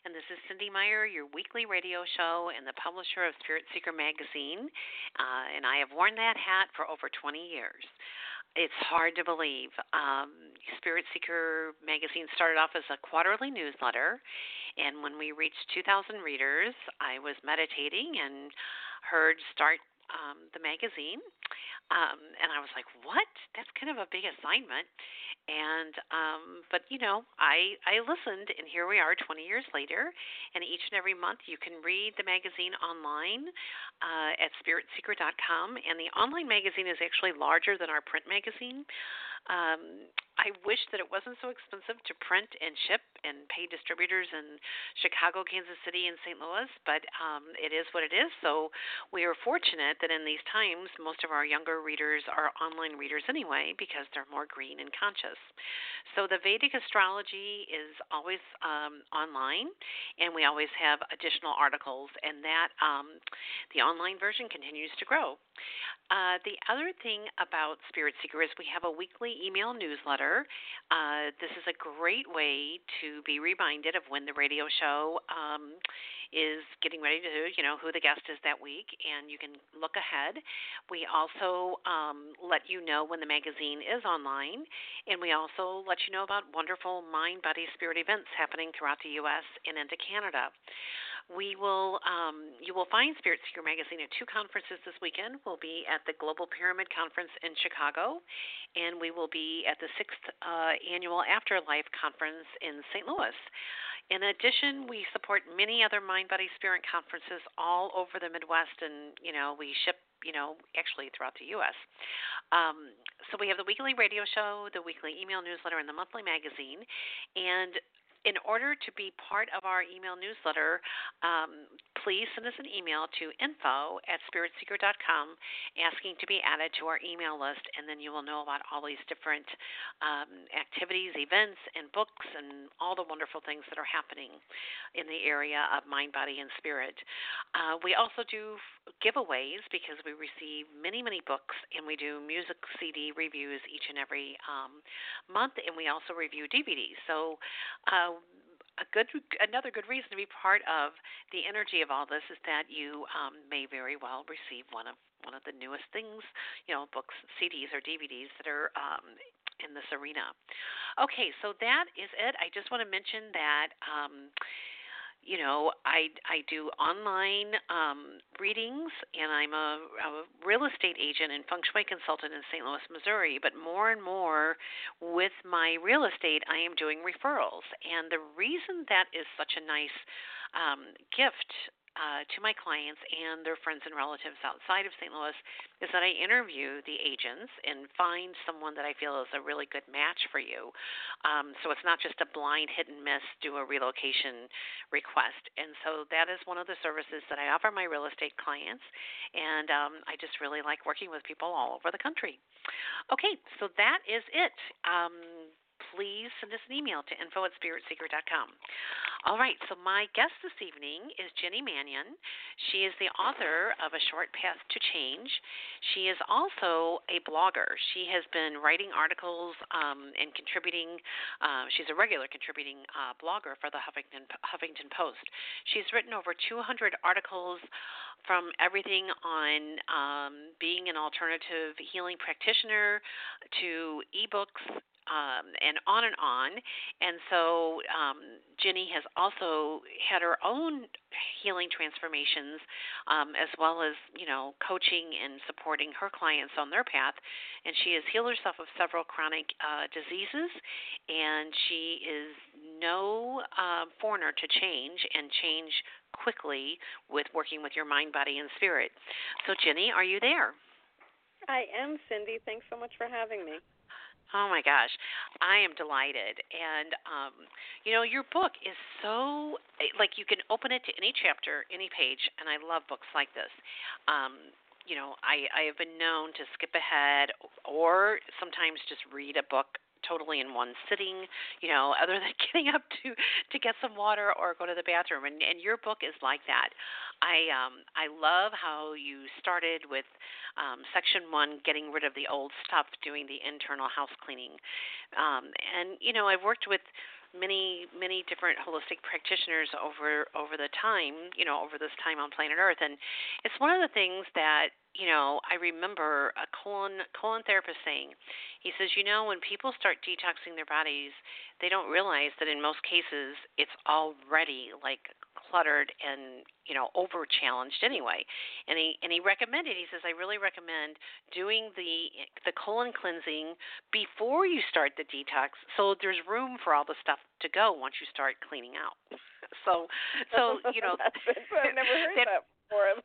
And this is Cynde Meyer, your weekly radio show and the publisher of Spirit Seeker magazine. Uh, and I have worn that hat for over 20 years. It's hard to believe. Um, Spirit Seeker magazine started off as a quarterly newsletter. And when we reached 2,000 readers, I was meditating and heard start um, the magazine. Um, and I was like, what? That's kind of a big assignment and um but you know i i listened and here we are 20 years later and each and every month you can read the magazine online uh, at spiritseeker.com and the online magazine is actually larger than our print magazine um, I wish that it wasn't so expensive to print and ship and pay distributors in Chicago, Kansas City, and St. Louis, but um, it is what it is. So we are fortunate that in these times, most of our younger readers are online readers anyway because they're more green and conscious. So the Vedic astrology is always um, online, and we always have additional articles, and that um, the online version continues to grow. Uh, the other thing about Spirit Seeker is we have a weekly email newsletter. Uh, this is a great way to be reminded of when the radio show um, is getting ready to, you know, who the guest is that week, and you can look ahead. We also um, let you know when the magazine is online, and we also let you know about wonderful mind, body, spirit events happening throughout the U.S. and into Canada. We will um, you will find Spirit Seeker magazine at two conferences this weekend. We'll be at the Global Pyramid Conference in Chicago, and we will be at the sixth uh, annual Afterlife Conference in St. Louis. In addition, we support many other mind, body, spirit conferences all over the Midwest, and you know we ship you know actually throughout the U.S. Um, so we have the weekly radio show, the weekly email newsletter, and the monthly magazine. And in order to be part of our email newsletter, um, please send us an email to info at spiritseeker.com asking to be added to our email list, and then you will know about all these different um, activities, events, and books, and all the wonderful things that are happening in the area of mind, body, and spirit. Uh, we also do giveaways because we receive many, many books, and we do music CD reviews each and every um, month, and we also review DVDs. So uh, a good another good reason to be part of the energy of all this is that you um, may very well receive one of one of the newest things, you know, books, CDs, or DVDs that are um, in this arena. Okay, so that is it. I just want to mention that. Um, you know, I I do online um, readings, and I'm a, a real estate agent and feng shui consultant in St. Louis, Missouri. But more and more, with my real estate, I am doing referrals, and the reason that is such a nice um, gift uh, to my clients and their friends and relatives outside of St. Louis is that I interview the agents and find someone that I feel is a really good match for you. Um, so it's not just a blind hit and miss, do a relocation request. And so that is one of the services that I offer my real estate clients. And um, I just really like working with people all over the country. Okay, so that is it. Um, please send us an email to info at spiritseeker.com. All right, so my guest this evening is Jenny Mannion. She is the author of A Short Path to Change. She is also a blogger. She has been writing articles um, and contributing. Uh, she's a regular contributing uh, blogger for the Huffington, Huffington Post. She's written over 200 articles from everything on um, being an alternative healing practitioner to ebooks um, and on and on. And so um, Jenny has also had her own healing transformations, um, as well as you know coaching and supporting her clients on their path. And she has healed herself of several chronic uh, diseases, and she is no uh, foreigner to change and change quickly with working with your mind, body, and spirit. So Jenny, are you there? I am, Cynde. Thanks so much for having me. Oh my gosh, I am delighted. And um, you know, your book is so like you can open it to any chapter, any page, and I love books like this. Um, you know, I I have been known to skip ahead or sometimes just read a book totally in one sitting, you know, other than getting up to to get some water or go to the bathroom. And and your book is like that. I um I love how you started with um, section one, getting rid of the old stuff, doing the internal house cleaning. Um, and you know, I've worked with many many different holistic practitioners over over the time you know over this time on planet earth. And it's one of the things that you know i remember a colon colon therapist saying. He says you know when people start detoxing their bodies they don't realize that in most cases it's already like cluttered and you know over challenged anyway. And he and he recommended he says i really recommend doing the the colon cleansing before you start the detox so there's room for all the stuff to go once you start cleaning out. So so you know i've never heard that, that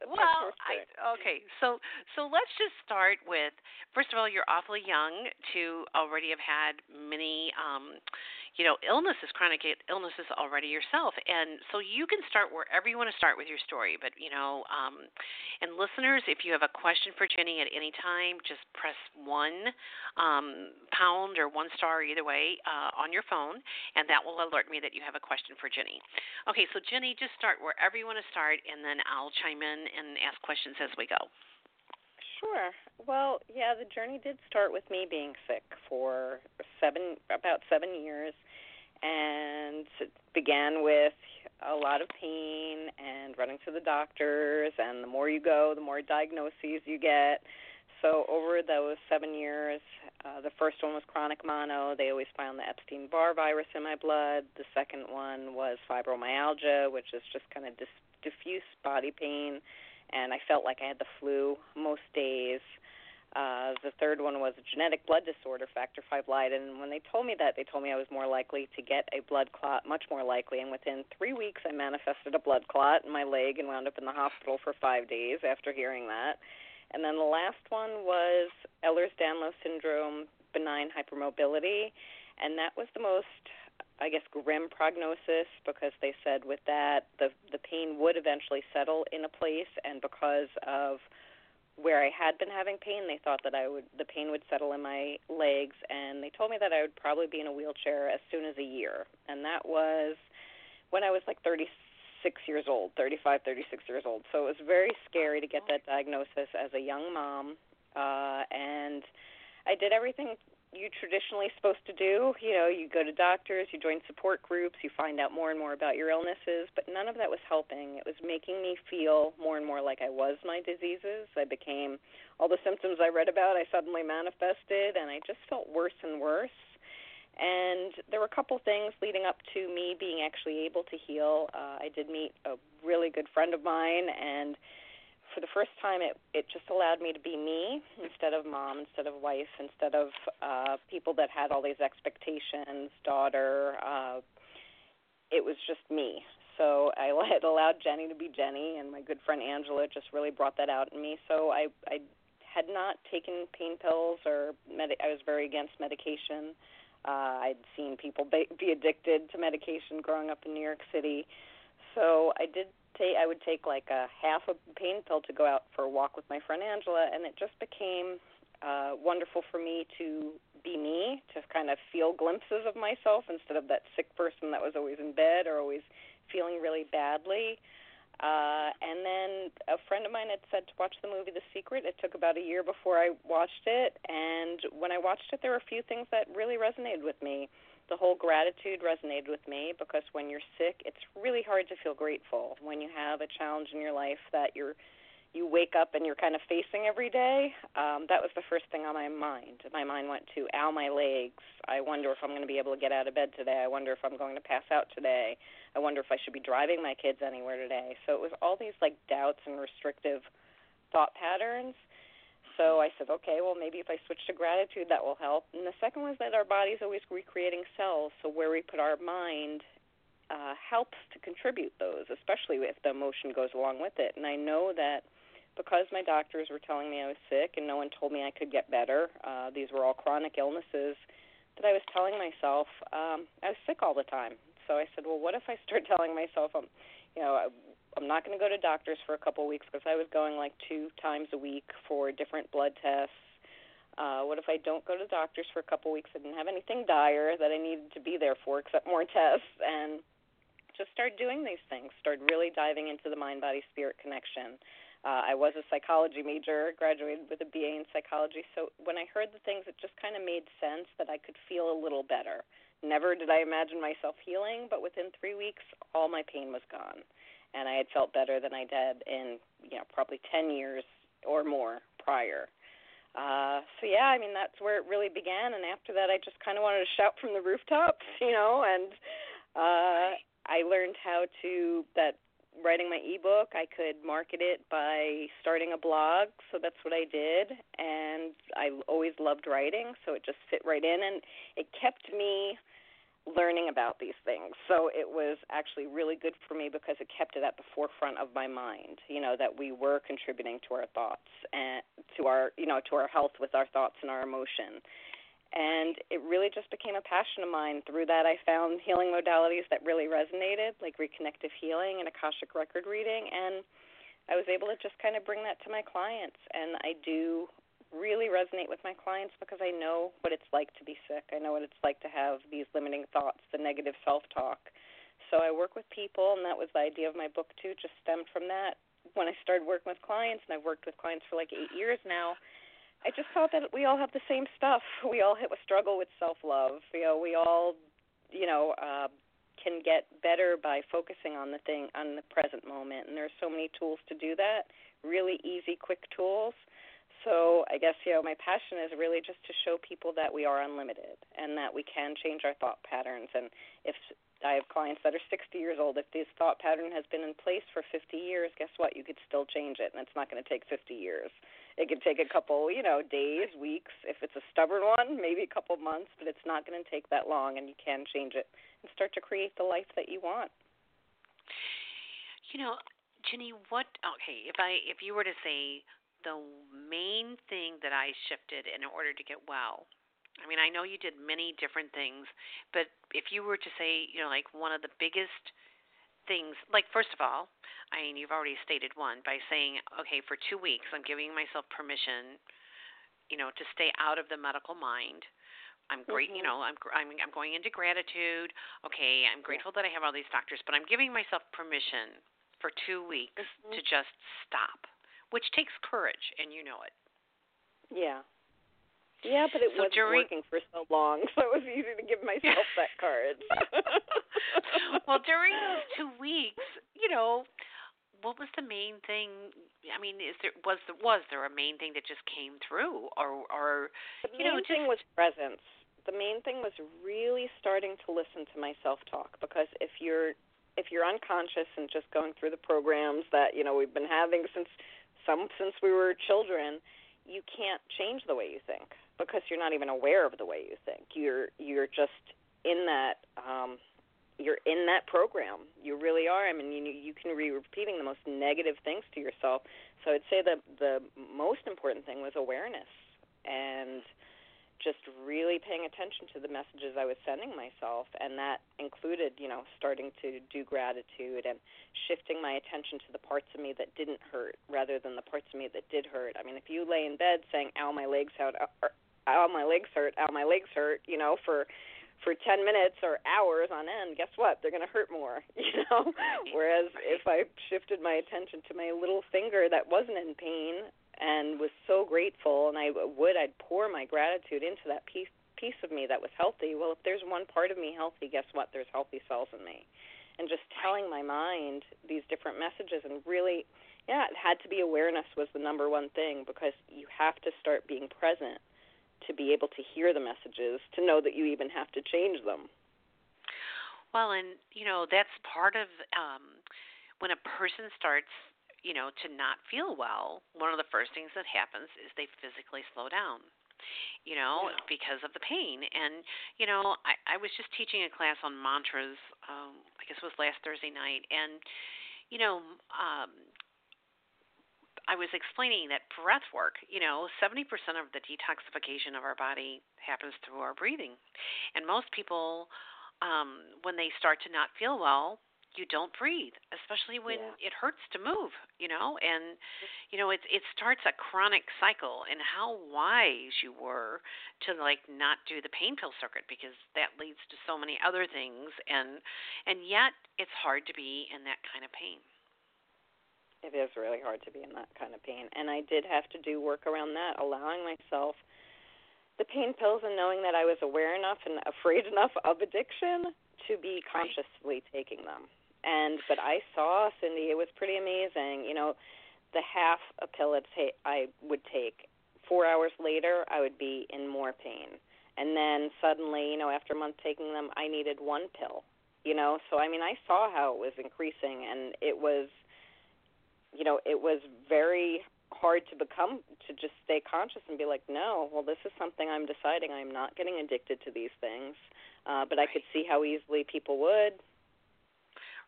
well, I, okay. So so let's just start with first of all, you're awfully young to already have had many um, you know, illnesses, chronic illnesses already yourself. And so you can start wherever you want to start with your story. But, you know, um, and listeners, if you have a question for Jenny at any time, just press one um, pound or one star, either way, uh, on your phone, and that will alert me that you have a question for Jenny. Okay, so Jenny, just start wherever you want to start, and then I'll chime in and ask questions as we go. Sure. Well, yeah, the journey did start with me being sick for seven, about seven years, and it began with a lot of pain and running to the doctors. And the more you go, the more diagnoses you get. So over those seven years, uh, the first one was chronic mono. They always found the Epstein Barr virus in my blood. The second one was fibromyalgia, which is just kind of dis- diffuse body pain and I felt like I had the flu most days. Uh, the third one was a genetic blood disorder, factor V Leiden. And when they told me that, they told me I was more likely to get a blood clot, much more likely. And within three weeks, I manifested a blood clot in my leg and wound up in the hospital for five days after hearing that. And then the last one was Ehlers-Danlos syndrome, benign hypermobility, and that was the most I guess grim prognosis because they said with that the the pain would eventually settle in a place. And because of where I had been having pain they thought that I would the pain would settle in my legs. And they told me that I would probably be in a wheelchair as soon as a year. And that was when I was like 36 years old 35 36 years old so it was very scary to get that diagnosis as a young mom uh and I did everything you traditionally supposed to do. You know, you go to doctors, you join support groups, you find out more and more about your illnesses, but none of that was helping. It was making me feel more and more like I was my diseases. I became all the symptoms I read about, I suddenly manifested, and I just felt worse and worse. And there were a couple things leading up to me being actually able to heal. Uh, I did meet a really good friend of mine, and for the first time, it it just allowed me to be me instead of mom, instead of wife, instead of uh, people that had all these expectations, daughter. Uh, it was just me. So I had allowed Jenny to be Jenny, and my good friend Angela just really brought that out in me. So I I had not taken pain pills or med- I was very against medication. Uh, I'd seen people be, be addicted to medication growing up in New York City. So I did take I would take like a half a pain pill to go out for a walk with my friend Angela, and it just became uh, wonderful for me to be me, to kind of feel glimpses of myself instead of that sick person that was always in bed or always feeling really badly. Uh, Uh, and then a friend of mine had said to watch the movie The Secret. It took about a year before I watched it, and when I watched it, there were a few things that really resonated with me. The whole gratitude resonated with me because when you're sick, it's really hard to feel grateful when you have a challenge in your life that you're you wake up and you're kind of facing every day. Um, that was the first thing on my mind. My mind went to, ow, my legs. I wonder if I'm going to be able to get out of bed today. I wonder if I'm going to pass out today. I wonder if I should be driving my kids anywhere today. So it was all these like doubts and restrictive thought patterns. So I said, okay, well, maybe if I switch to gratitude, that will help. And the second was that our body's always recreating cells. So where we put our mind uh, helps to contribute those, especially if the emotion goes along with it. And I know that because my doctors were telling me I was sick and no one told me I could get better, uh, these were all chronic illnesses, that I was telling myself um, I was sick all the time. So I said, well, what if I start telling myself I'm, you know, I, I'm not going to go to doctors for a couple of weeks because I was going like two times a week for different blood tests. Uh, what if I don't go to doctors for a couple of weeks? I didn't have anything dire that I needed to be there for except more tests, and just start doing these things. Start really diving into the mind body spirit connection. Uh, I was a psychology major, graduated with a BA in psychology. So when I heard the things, it just kind of made sense that I could feel a little better. Never did I imagine myself healing, but within three weeks, all my pain was gone, and I had felt better than I did in you know probably ten years or more prior. Uh, so yeah, I mean that's where it really began, and after that, I just kind of wanted to shout from the rooftops, you know, and uh, I learned how to that writing my ebook, I could market it by starting a blog. So that's what I did. And I always loved writing, so it just fit right in. And it kept me learning about these things. So it was actually really good for me because it kept it at the forefront of my mind, you know, that we were contributing to our thoughts and to our, you know, to our health with our thoughts and our emotion and it really just became a passion of mine. Through that, I found healing modalities that really resonated, like reconnective healing and Akashic record reading, and I was able to just kind of bring that to my clients. And I do really resonate with my clients because I know what it's like to be sick. I know what it's like to have these limiting thoughts, the negative self-talk. So I work with people, and that was the idea of my book too. Just stemmed from that. When I started working with clients, and I've worked with clients for like eight years now I just thought that we all have the same stuff. We all have a struggle with self love. You know, we all, you know, uh, can get better by focusing on the thing on the present moment. And there's so many tools to do that. Really easy, quick tools. So I guess you know my passion is really just to show people that we are unlimited and that we can change our thought patterns. And if I have clients that are 60 years old, if this thought pattern has been in place for 50 years, guess what? You could still change it, and it's not going to take 50 years. It could take a couple, you know, days, weeks. If it's a stubborn one, maybe a couple months, but it's not going to take that long, and you can change it and start to create the life that you want. You know, Jenny, what? Okay, if I if you were to say the main thing that I shifted in order to get well, I mean, I know you did many different things, but if you were to say, you know, like one of the biggest things like first of all i mean you've already stated one by saying okay for two weeks i'm giving myself permission you know to stay out of the medical mind. I'm great mm-hmm. you know i'm i'm i'm going into gratitude. Okay i'm grateful that i have all these doctors but i'm giving myself permission for two weeks mm-hmm. to just stop which takes courage and you know it. Yeah yeah, but it so wasn't during, working for so long, so it was easy to give myself that card. well, during those two weeks, you know, what was the main thing? I mean, is there was there was there a main thing that just came through, or or the you main know, just, thing was presence. The main thing was really starting to listen to myself talk because if you're if you're unconscious and just going through the programs that you know we've been having since some since we were children, you can't change the way you think because you're not even aware of the way you think. You're you're just in that um, you're in that program. You really are. I mean, you you can be repeating the most negative things to yourself. So I'd say the the most important thing was awareness and just really paying attention to the messages I was sending myself, and that included, you know, starting to do gratitude and shifting my attention to the parts of me that didn't hurt rather than the parts of me that did hurt. I mean, if you lay in bed saying, "Ow, my legs hurt," ow my legs hurt, ow my legs hurt, you know, for for 10 minutes or hours on end, guess what? They're going to hurt more, you know? Whereas if I shifted my attention to my little finger that wasn't in pain and was so grateful and I would I'd pour my gratitude into that piece piece of me that was healthy. Well, if there's one part of me healthy, guess what? There's healthy cells in me. And just telling my mind these different messages and really yeah, it had to be awareness was the number one thing because you have to start being present to be able to hear the messages, to know that you even have to change them. Well, and you know that's part of um, when a person starts, you know, to not feel well. One of the first things that happens is they physically slow down. You know, yeah. because of the pain. And you know, I, I was just teaching a class on mantras. Um, I guess it was last Thursday night, and you know, um, I was explaining that breath work, you know, 70% of the detoxification of our body happens through our breathing. And most people, um, when they start to not feel well, you don't breathe, especially when yeah. it hurts to move, you know, and you know it it starts a chronic cycle. And how wise you were to like not do the pain pill circuit because that leads to so many other things, and and yet it's hard to be in that kind of pain it is really hard to be in that kind of pain. And I did have to do work around that, allowing myself the pain pills and knowing that I was aware enough and afraid enough of addiction to be consciously taking them. And but I saw Cynde, it was pretty amazing. You know, the half a pill I would take. Four hours later, I would be in more pain. And then suddenly, you know, after a month taking them, I needed one pill. You know, so I mean, I saw how it was increasing, and it was you know, it was very hard to become to just stay conscious and be like, no, well, this is something I'm deciding. I'm not getting addicted to these things. Uh, but right. I could see how easily people would.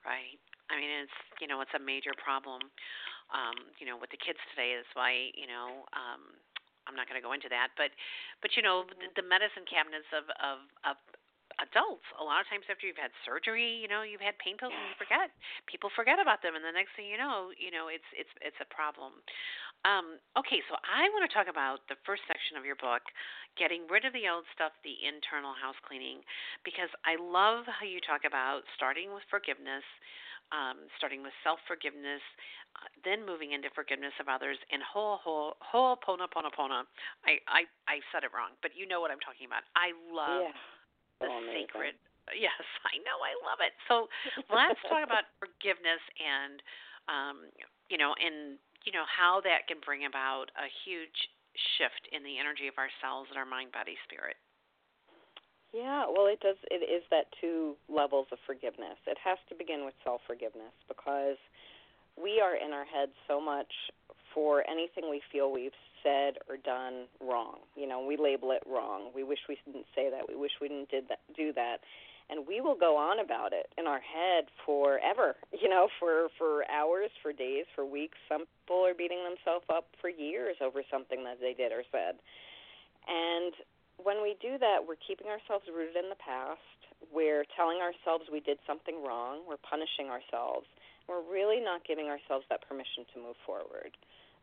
Right. I mean, it's you know, it's a major problem. Um, you know, with the kids today is why you know. Um, I'm not going to go into that, but but you know the, the medicine cabinets of of of adults. A lot of times after you've had surgery you know you've had pain pills and you forget. People forget about them and the next thing you know you know it's it's it's a problem. Um okay so i want to talk about the first section of your book getting rid of the old stuff the internal house cleaning because i love how you talk about starting with forgiveness um, starting with self forgiveness, uh, then moving into forgiveness of others, and whole whole whole pona pona pona. I I I said it wrong, but you know what I'm talking about. I love yeah the oh, sacred. Yes, I know. I love it. So let's talk about forgiveness and, um, you know, and you know how that can bring about a huge shift in the energy of ourselves and our mind, body, spirit. Yeah, well, it does. It is that two levels of forgiveness. It has to begin with self forgiveness because we are in our heads so much for anything we feel we've said or done wrong. You know, we label it wrong. We wish we didn't say that. We wish we didn't did that, do that. And we will go on about it in our head forever, you know, for for hours, for days, for weeks. Some people are beating themselves up for years over something that they did or said. And when we do that, we're keeping ourselves rooted in the past. We're telling ourselves we did something wrong. We're punishing ourselves. We're really not giving ourselves that permission to move forward.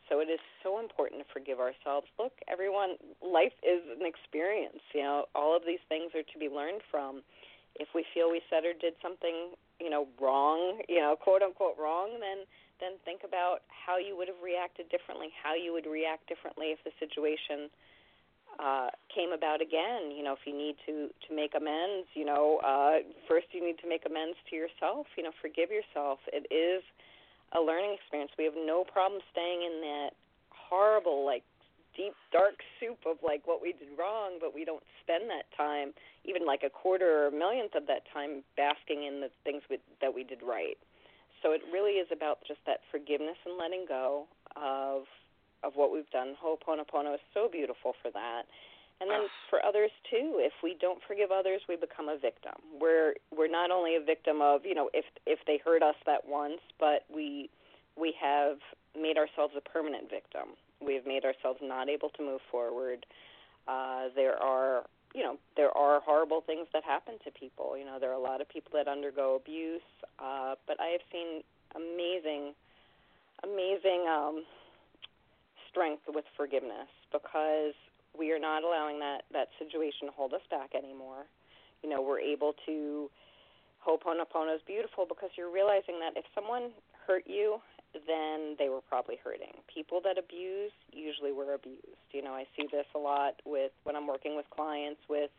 So it is so important to forgive ourselves. Look, everyone, life is an experience. You know, all of these things are to be learned from. If we feel we said or did something, you know, wrong, you know, quote unquote wrong, then then think about how you would have reacted differently, how you would react differently if the situation uh, came about again. You know, if you need to to make amends, you know, uh, first you need to make amends to yourself. You know, forgive yourself. It is a learning experience. We have no problem staying in that horrible, like deep dark soup of like what we did wrong, but we don't spend that time, even like a quarter or a millionth of that time, basking in the things we, that we did right. So it really is about just that forgiveness and letting go of of what we've done. Ho'oponopono is so beautiful for that. And then for others too, if we don't forgive others, we become a victim. We're we're not only a victim of you know if if they hurt us that once, but we we have made ourselves a permanent victim. We have made ourselves not able to move forward. Uh, there are you know there are horrible things that happen to people. You know there are a lot of people that undergo abuse, uh, but I have seen amazing, amazing um, strength with forgiveness because we are not allowing that that situation to hold us back anymore. You know, we're able to Ho'oponopono is beautiful because you're realizing that if someone hurt you, then they were probably hurting. People that abuse usually were abused. You know, I see this a lot with when I'm working with clients with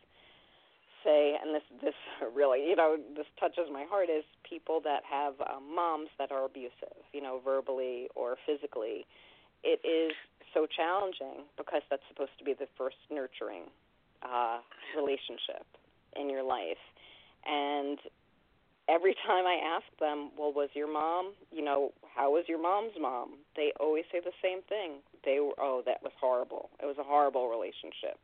say and this this really, you know, this touches my heart is people that have um, moms that are abusive, you know, verbally or physically. It is so challenging because that's supposed to be the first nurturing uh relationship in your life. And every time I ask them, well, was your mom, you know, how was your mom's mom? They always say the same thing. They were, oh, that was horrible. It was a horrible relationship.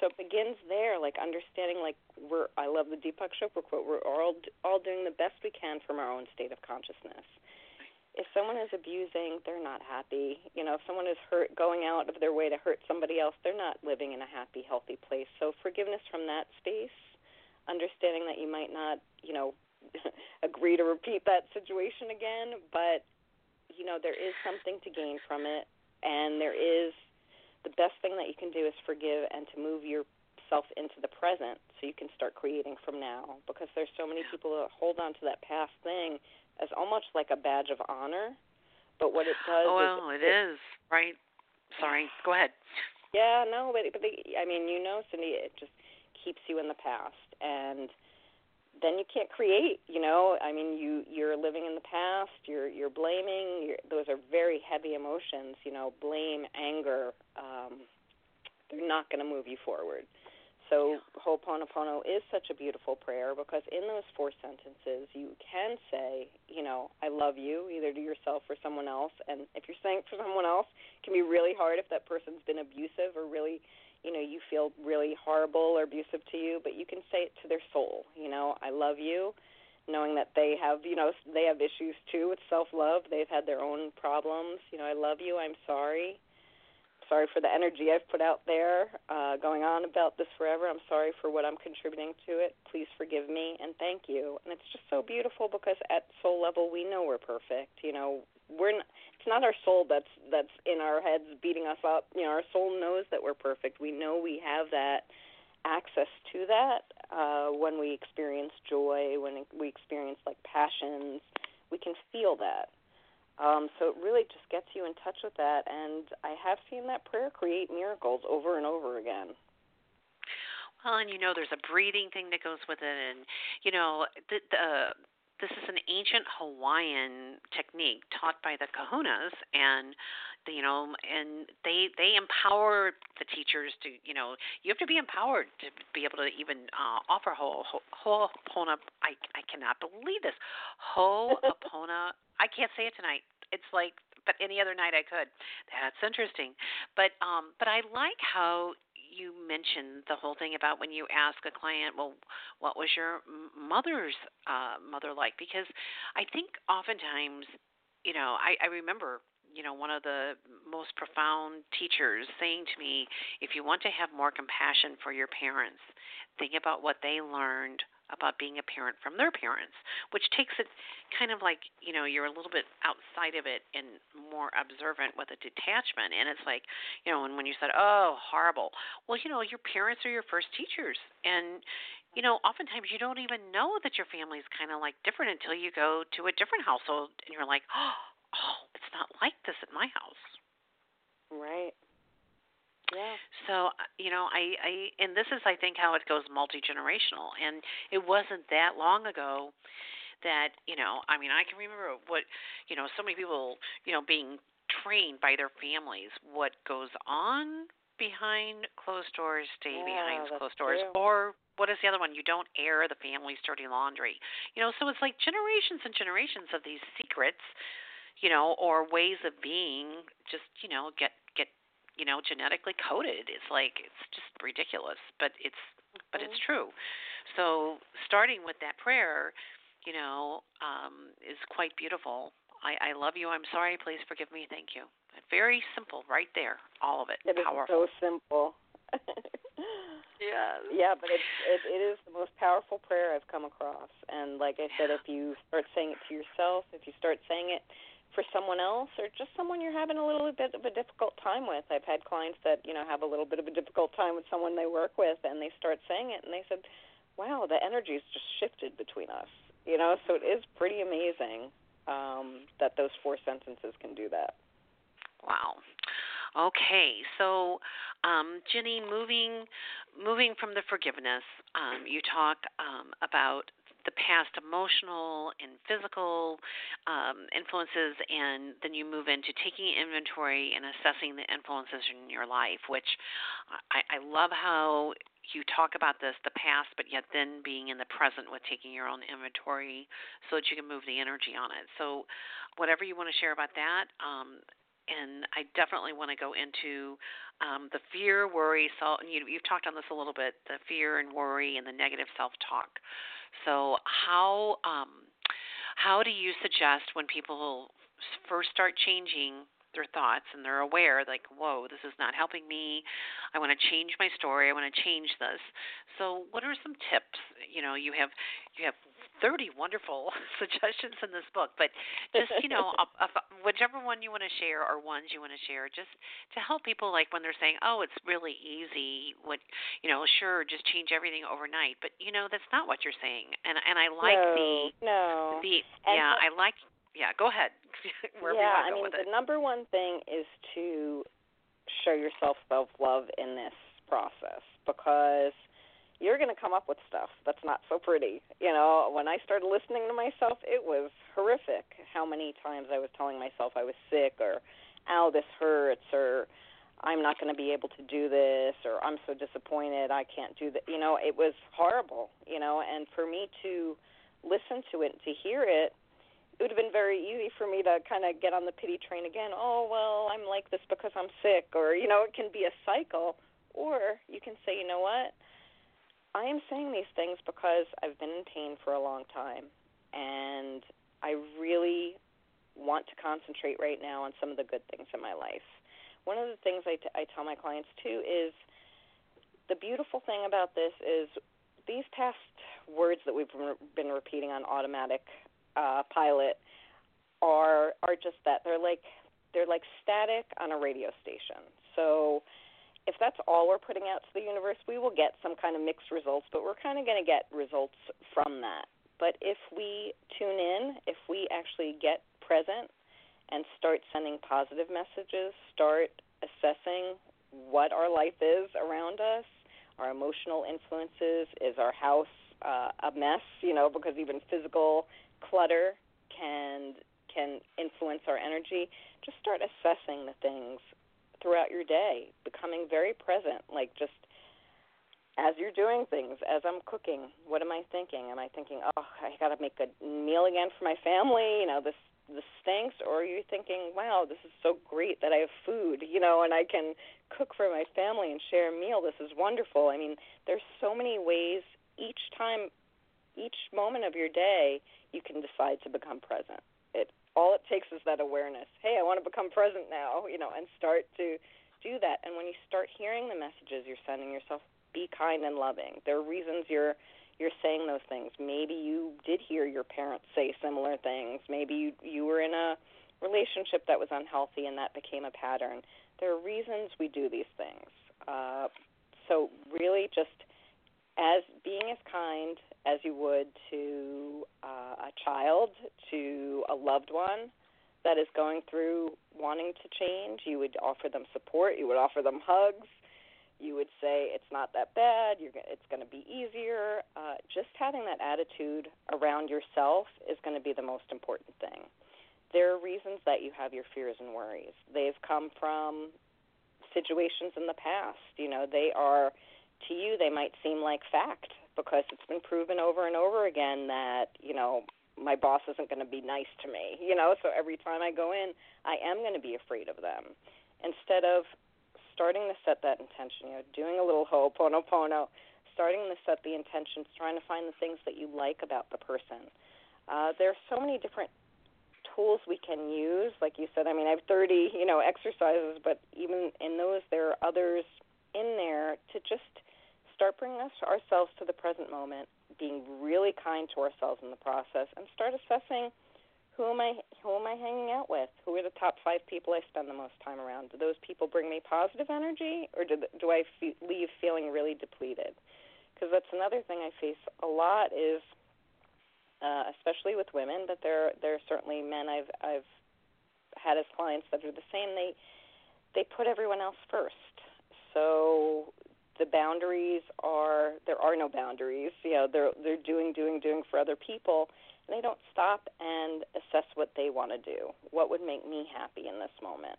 So it begins there, like understanding, like we're. I love the Deepak Chopra quote. We're all all doing the best we can from our own state of consciousness. If someone is abusing, they're not happy. You know, if someone is hurt, going out of their way to hurt somebody else, they're not living in a happy, healthy place. So forgiveness from that space, understanding that you might not, you know, agree to repeat that situation again, but you know there is something to gain from it, and there is the best thing that you can do is forgive and to move yourself into the present so you can start creating from now because there's so many people that hold on to that past thing as almost like a badge of honor. But what it does oh well is it, it is right? Sorry go ahead. Yeah no but but they, i mean you know Cynde it just keeps you in the past and then you can't create you know? I mean you you're living in the past you're you're blaming you're, those are very heavy emotions you know blame anger um they're not going to move you forward so ho'oponopono is such a beautiful prayer because in those four sentences you can say you know i love you either to yourself or someone else. And if you're saying it for someone else it can be really hard if that person's been abusive or really you know you feel really horrible or abusive to you but you can say it to their soul you know i love you knowing that they have you know they have issues too with self love they've had their own problems. You know i love you. I'm sorry sorry for the energy i've put out there uh going on about this forever i'm sorry for what i'm contributing to it please forgive me and thank you and it's just so beautiful because at soul level we know we're perfect you know we're not, it's not our soul that's that's in our heads beating us up. You know, our soul knows that we're perfect. We know we have that access to that uh, when we experience joy, when we experience like passions. We can feel that. Um, so it really just gets you in touch with that, and I have seen that prayer create miracles over and over again. Well, and you know, there's a breathing thing that goes with it, and you know, the, the this is an ancient Hawaiian technique taught by the kahunas and you know and they they empower the teachers to you know you have to be empowered to be able to even uh, offer ho ho ho'opona I I cannot believe this ho'opona I can't say it tonight it's like but any other night I could. That's interesting. But um but I like how you mentioned the whole thing about when you ask a client, well, what was your mother's uh, mother like? Because I think oftentimes, you know, I, I remember you know, one of the most profound teachers saying to me, if you want to have more compassion for your parents, think about what they learned about being a parent from their parents, which takes it kind of like, you know, you're a little bit outside of it and more observant with a detachment. And it's like, you know, and when you said, oh, horrible, well, you know, your parents are your first teachers. And, you know, oftentimes you don't even know that your family is kind of like different until you go to a different household and you're like, oh, oh it's not like this at my house. Right. Yeah. So uh, you know, I, I and this is I think how it goes multi generational, and it wasn't that long ago that you know I mean I can remember what you know so many people you know being trained by their families what goes on behind closed doors stay yeah, behind closed doors true. or what is the other one you don't air the family's dirty laundry you know so it's like generations and generations of these secrets you know or ways of being just you know get you know genetically coded. It's like it's just ridiculous but it's but it's Mm-hmm. true. So starting with that prayer you know um is quite beautiful. I i love you. I'm sorry. Please forgive me. Thank you. Very simple right there all of it, It is powerful. so simple. yeah yeah, but it's it, it is the most powerful prayer I've come across. And like I said, if you start saying it to yourself, if you start saying it for someone else or just someone you're having a little bit of a difficult time with. I've had clients that, you know, have a little bit of a difficult time with someone they work with and they start saying it and they said, Wow, the energy's just shifted between us. You know, so it is pretty amazing um, that those four sentences can do that. Wow. Okay, so um, Jenny, moving moving from the forgiveness, um, you talk um, about the past emotional and physical um, influences, and then you move into taking inventory and assessing the influences in your life, which I, I love how you talk about this, the past, but yet then being in the present with taking your own inventory so that you can move the energy on it. So, whatever you want to share about that, um, and I definitely want to go into um, the fear, worry, self. You, you've talked on this a little bit, the fear and worry and the negative self-talk. So how um, how do you suggest when people first start changing their thoughts and they're aware like whoa this is not helping me. I want to change my story. I want to change this. So what are some tips you know you have you have 30 wonderful suggestions in this book but just you know whichever one you want to share or ones you want to share just to help people like when they're saying oh it's really easy what you know sure just change everything overnight but you know that's not what you're saying and and i like no, the no the yeah i like yeah, go ahead. yeah, I mean, the number one thing is to show yourself self love in this process because you're going to come up with stuff that's not so pretty. You know, when I started listening to myself, it was horrific how many times I was telling myself I was sick or, ow, this hurts or, I'm not going to be able to do this or I'm so disappointed I can't do that. You know, it was horrible, you know, and for me to listen to it, to hear it, it would have been very easy for me to kind of get on the pity train again. Oh, well, I'm like this because I'm sick, or, you know, it can be a cycle. Or you can say, you know what? I am saying these things because I've been in pain for a long time, and I really want to concentrate right now on some of the good things in my life. One of the things I, t- I tell my clients too is the beautiful thing about this is these past words that we've been repeating on automatic uh, pilot are are just that. They're like they're like static on a radio station. So if that's all we're putting out to the universe, we will get some kind of mixed results, but we're kind of going to get results from that. But if we tune in, if we actually get present and start sending positive messages, start assessing what our life is around us, our emotional influences, is our house uh, a mess, you know, because even physical clutter can can influence our energy, just start assessing the things throughout your day, becoming very present, like just as you're doing things, as I'm cooking, what am I thinking? Am I thinking, oh, I got to make a meal again for my family? You know, this this stinks, or are you thinking, wow, this is so great that I have food, you know, and I can cook for my family and share a meal. This is wonderful. I mean, there's so many ways each time, each moment of your day, you can decide to become present. It all it takes is that awareness. Hey, I want to become present now, you know, and start to do that. And when you start hearing the messages you're sending yourself, be kind and loving. There are reasons you're you're saying those things. Maybe you did hear your parents say similar things. Maybe you you were in a relationship that was unhealthy and that became a pattern. There are reasons we do these things. Uh, so really, just as being as kind as you would to uh, a child, to a loved one that is going through wanting to change. You would offer them support. You would offer them hugs. You would say it's not that bad. You're, it's going to be easier. Uh, just having that attitude around yourself is going to be the most important thing. There are reasons that you have your fears and worries. They've come from situations in the past. You know, they are to you they might seem like fact because it's been proven over and over again that you know my boss isn't going to be nice to me you know? So every time i go in i am going to be afraid of them. Instead of starting to set that intention you know doing a little ho'oponopono starting to set the intentions trying to find the things that you like about the person. Uh, there are so many different tools we can use. Like you said i mean i have 30 you know exercises but even in those there are others in there to just start bringing us ourselves to the present moment, being really kind to ourselves in the process, and start assessing who am I who am I hanging out with? Who are the top five people I spend the most time around? Do those people bring me positive energy, or do do I fe- leave feeling really depleted? Because that's another thing I face a lot is, uh, especially with women, but there there are certainly men I've I've had as clients that are the same. They they put everyone else first. So the boundaries are there are no boundaries. You know, they're they're doing doing doing for other people and they don't stop and assess what they want to do. What would make me happy in this moment?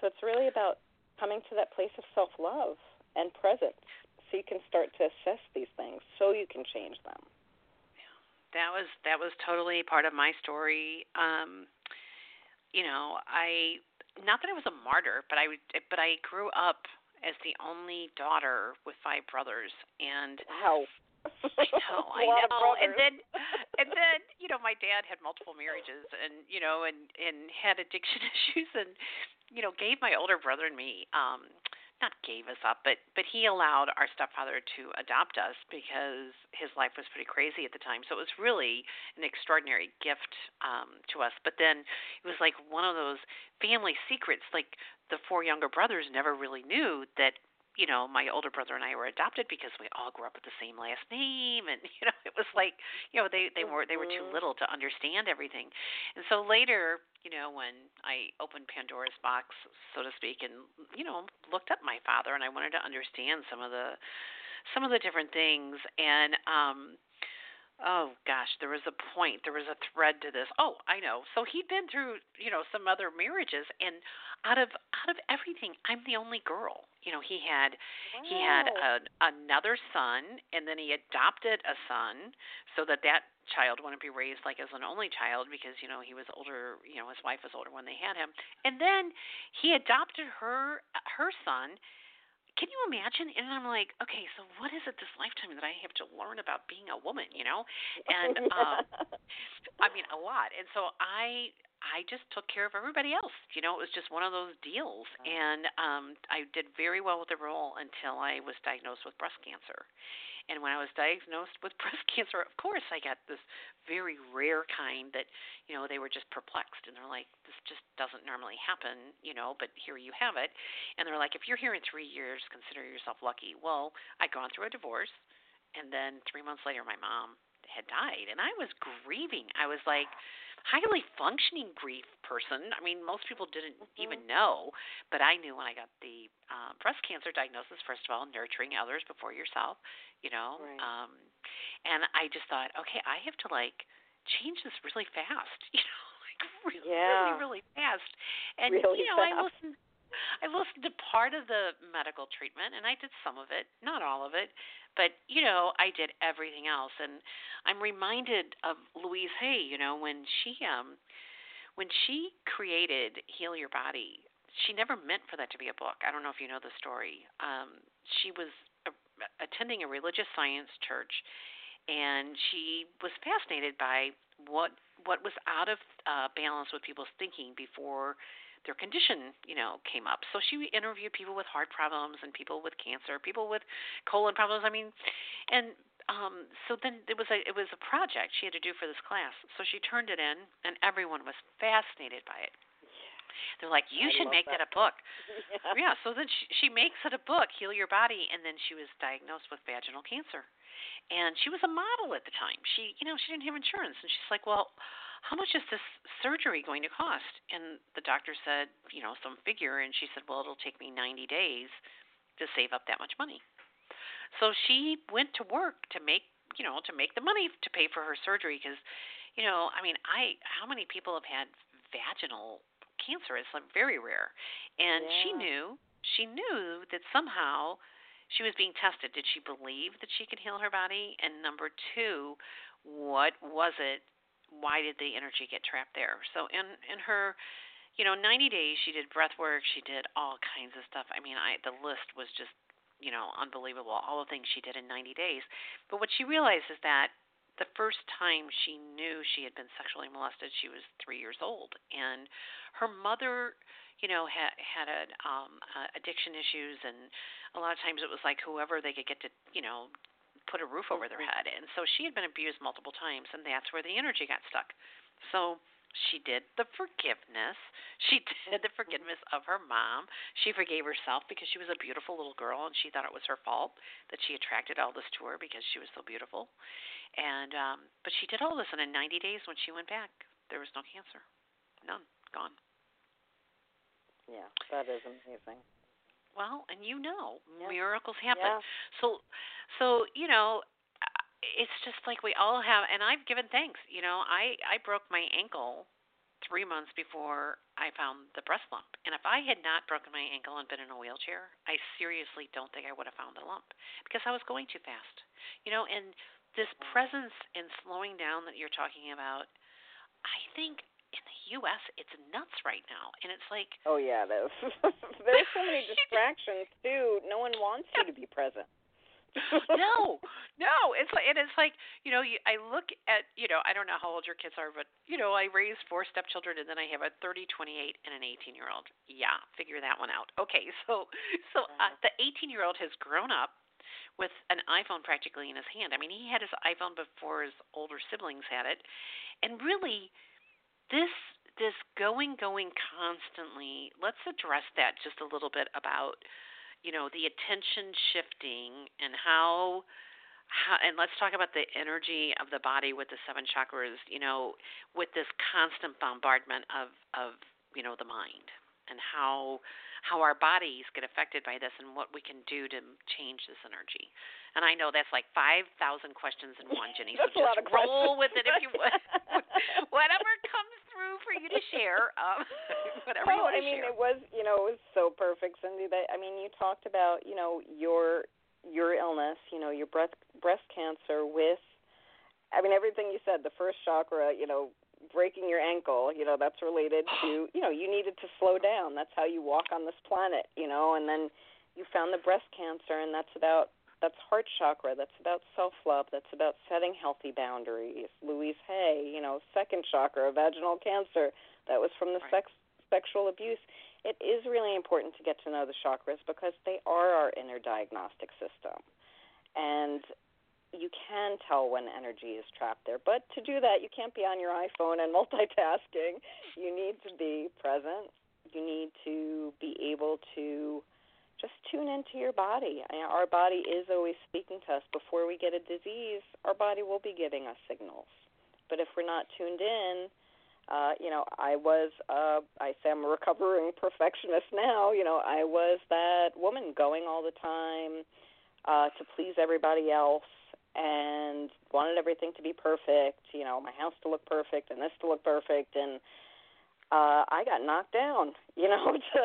So it's really about coming to that place of self-love and presence so you can start to assess these things so you can change them. That was that was totally part of my story. Um you know, I not that I was a martyr, but I but I grew up as the only daughter with five brothers and wow I know, I know. And then and then, you know, my dad had multiple marriages and, you know, and and had addiction issues and you know, gave my older brother and me um not gave us up, but but he allowed our stepfather to adopt us because his life was pretty crazy at the time. So it was really an extraordinary gift um to us. But then it was like one of those family secrets like the four younger brothers never really knew that you know, my older brother and I were adopted because we all grew up with the same last name and you know, it was like, you know, they they were they were too Mhm. little to understand everything. And so later, you know, when I opened Pandora's box, so to speak, and you know, looked up my father and I wanted to understand some of the some of the different things and um Oh gosh, there was a point, there was a thread to this. Oh, I know. So he'd been through, you know, some other marriages and out of out of everything, I'm the only girl. You know, he had he had a, another son and then he adopted a son so that that child wouldn't be raised like as an only child because, you know, he was older, you know, his wife was older when they had him. And then he adopted her her son can you imagine? And I'm like, okay, so what is it this lifetime that I have to learn about being a woman, you know? And um I mean a lot. And so I I just took care of everybody else. You know, it was just one of those deals. And um I did very well with the role until I was diagnosed with breast cancer. And when I was diagnosed with breast cancer, of course I got this very rare kind that, you know, they were just perplexed and they're like, This just doesn't normally happen, you know, but here you have it. And they're like, If you're here in three years, consider yourself lucky. Well, I'd gone through a divorce and then three months later my mom had died and I was grieving. I was like highly functioning grief person. I mean, most people didn't even know, but I knew when I got the uh, breast cancer diagnosis. First of all, nurturing others before yourself, you know. Right. Um, and I just thought, okay, I have to like change this really fast, you know, like really, Yeah. really, really fast. And Really you know, I listened. I listened to part of the medical treatment, and I did some of it, not all of it, but you know, I did everything else. And I'm reminded of Louise Hay, you know, when she um when she created Heal Your Body, she never meant for that to be a book. I don't know if you know the story. Um she was a, attending a religious science church and she was fascinated by what what was out of uh balance with people's thinking before their condition, you know, came up. So she interviewed people with heart problems and people with cancer, people with colon problems. I mean, and um so then it was a it was a project she had to do for this class. So she turned it in and everyone was fascinated by it. They're like, "You I should make that that. a book." yeah. yeah, so then she, she makes it a book, Heal Your Body, and then she was diagnosed with vaginal cancer. And she was a model at the time. She, you know, she didn't have insurance, and she's like, "Well, how much is this surgery going to cost?" And the doctor said, you know, some figure, and she said, "Well, it'll take me 90 days to save up that much money." So she went to work to make, you know, to make the money to pay for her surgery because, you know, I mean, I how many people have had vaginal cancer? It's like very rare. And she knew, she knew that somehow she was being tested. Did she believe that she could heal her body? And number 2, what was it? Why did the energy get trapped there? So in in her you know, 90 days she did breath work, she did all kinds of stuff. I mean, I the list was just, you know, unbelievable. All the things she did in 90 days. But what she realized is that the first time she knew she had been sexually molested, she was 3 years old and her mother, you know, had had a um uh, addiction issues and a lot of times it was like whoever they could get to, you know, put a roof over their head. And so she had been abused multiple times and that's where the energy got stuck. So She did the forgiveness. She did the forgiveness of her mom. She forgave herself because she was a beautiful little girl and she thought it was her fault that she attracted all this to her because she was so beautiful. And um but she did all this and in 90 days when she went back, there was no cancer. None. Gone. Yeah, that is amazing. Well, and you know, Yeah. miracles happen. Yeah. So, so you know, it's just like we all have, and I've given thanks. You know, I I broke my ankle three months before I found the breast lump, and if I had not broken my ankle and been in a wheelchair, I seriously don't think I would have found the lump because I was going too fast. You know, and this mm. presence and slowing down that you're talking about, I think in the U.S. it's nuts right now, and it's like Oh yeah, there's there's so many distractions too. No one wants you to be present. no, no. It's like and it's like you know. You, I look at you know. I don't know how old your kids are, but you know, I raised four stepchildren, and then I have a 30, 28, and an 18 year old. Yeah, figure that one out. Okay, so so uh, the 18 year old has grown up with an iPhone practically in his hand. I mean, he had his iPhone before his older siblings had it, and really, this this going going constantly. Let's address that just a little bit about you know the attention shifting and how how and let's talk about the energy of the body with the seven chakras you know with this constant bombardment of of you know the mind and how how our bodies get affected by this and what we can do to change this energy and i know that's like 5000 questions in one jenny so That's a lot just roll questions. with it if you would whatever comes through for you to share um whatever want I mean, share it was you know it was so perfect, Cynde. That I mean, you talked about you know your your illness, you know your breast breast cancer with, I mean everything you said. The first chakra, you know, breaking your ankle, you know that's related to you know you needed to slow down. That's how you walk on this planet, you know, and then you found the breast cancer, and that's about that's heart chakra. That's about self love. That's about setting healthy boundaries. Louise Hay, you know, second chakra, vaginal cancer. That was from the Right. sex sexual abuse. It is really important to get to know the chakras because they are our inner diagnostic system. And you can tell when energy is trapped there. But to do that, you can't be on your iPhone and multitasking. You need to be present. You need to be able to just tune into your body. Our body is always speaking to us. Before we get a disease, our body will be giving us signals. But if we're not tuned in, uh, you know, I was, uh, I say I'm a recovering perfectionist now. You know, I was that woman going all the time uh, to please everybody else and wanted everything to be perfect. You know, my house to look perfect and this to look perfect, and uh, I got knocked down. You know, to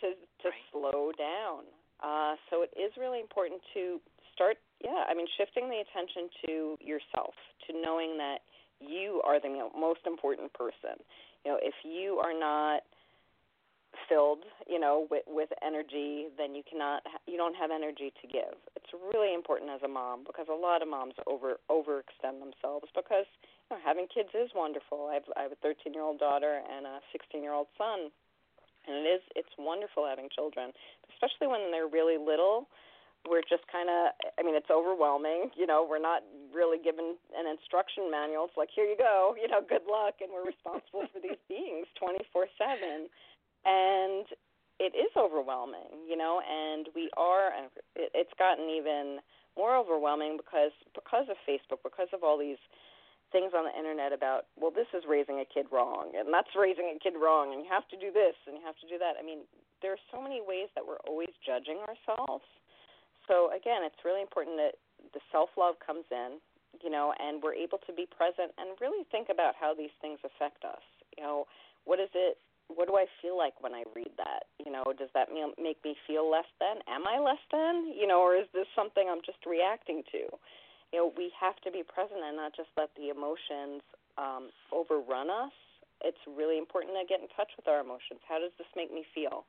to to Right. slow down. Uh, so it is really important to start. Yeah, I mean, shifting the attention to yourself, to knowing that you are the most important person. You know, if you are not filled, you know, with with energy, then you cannot you don't have energy to give. It's really important as a mom because a lot of moms over overextend themselves because you know, having kids is wonderful. I have I have a 13-year-old daughter and a 16-year-old son. And it is it's wonderful having children, especially when they're really little we're just kind of i mean it's overwhelming you know we're not really given an instruction manual it's like here you go you know good luck and we're responsible for these beings 24/7 and it is overwhelming you know and we are it's gotten even more overwhelming because because of Facebook because of all these things on the internet about well this is raising a kid wrong and that's raising a kid wrong and you have to do this and you have to do that i mean there are so many ways that we're always judging ourselves so again, it's really important that the self-love comes in, you know, and we're able to be present and really think about how these things affect us. You know, what is it? What do I feel like when I read that? You know, does that make me feel less than? Am I less than? You know, or is this something I'm just reacting to? You know, we have to be present and not just let the emotions um, overrun us. It's really important to get in touch with our emotions. How does this make me feel?